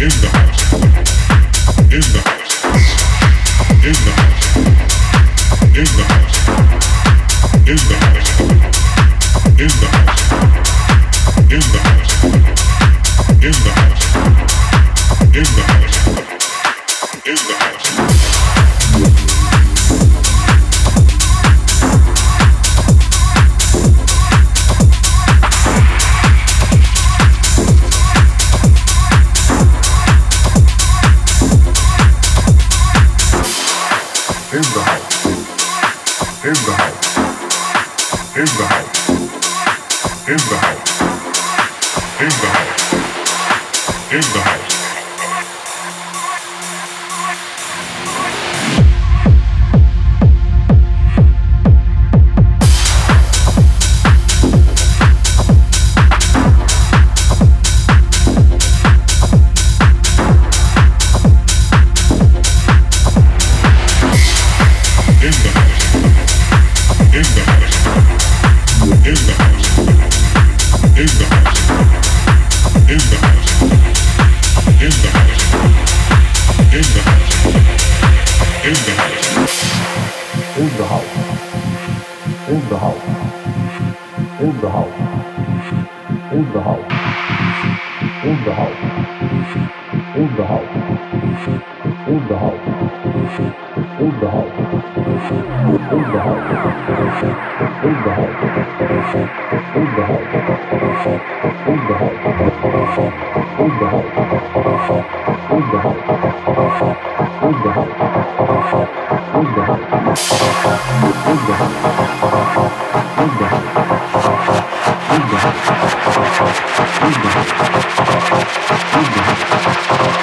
in the house. Unterhalt. Unterhalt. Unterhalt. Unterhalt. Unterhalt. Unterhalt. Unterhalt. Unterhalt. Unterhalt. Unterhalt. Unterhalt. Udah. Udah. Udah.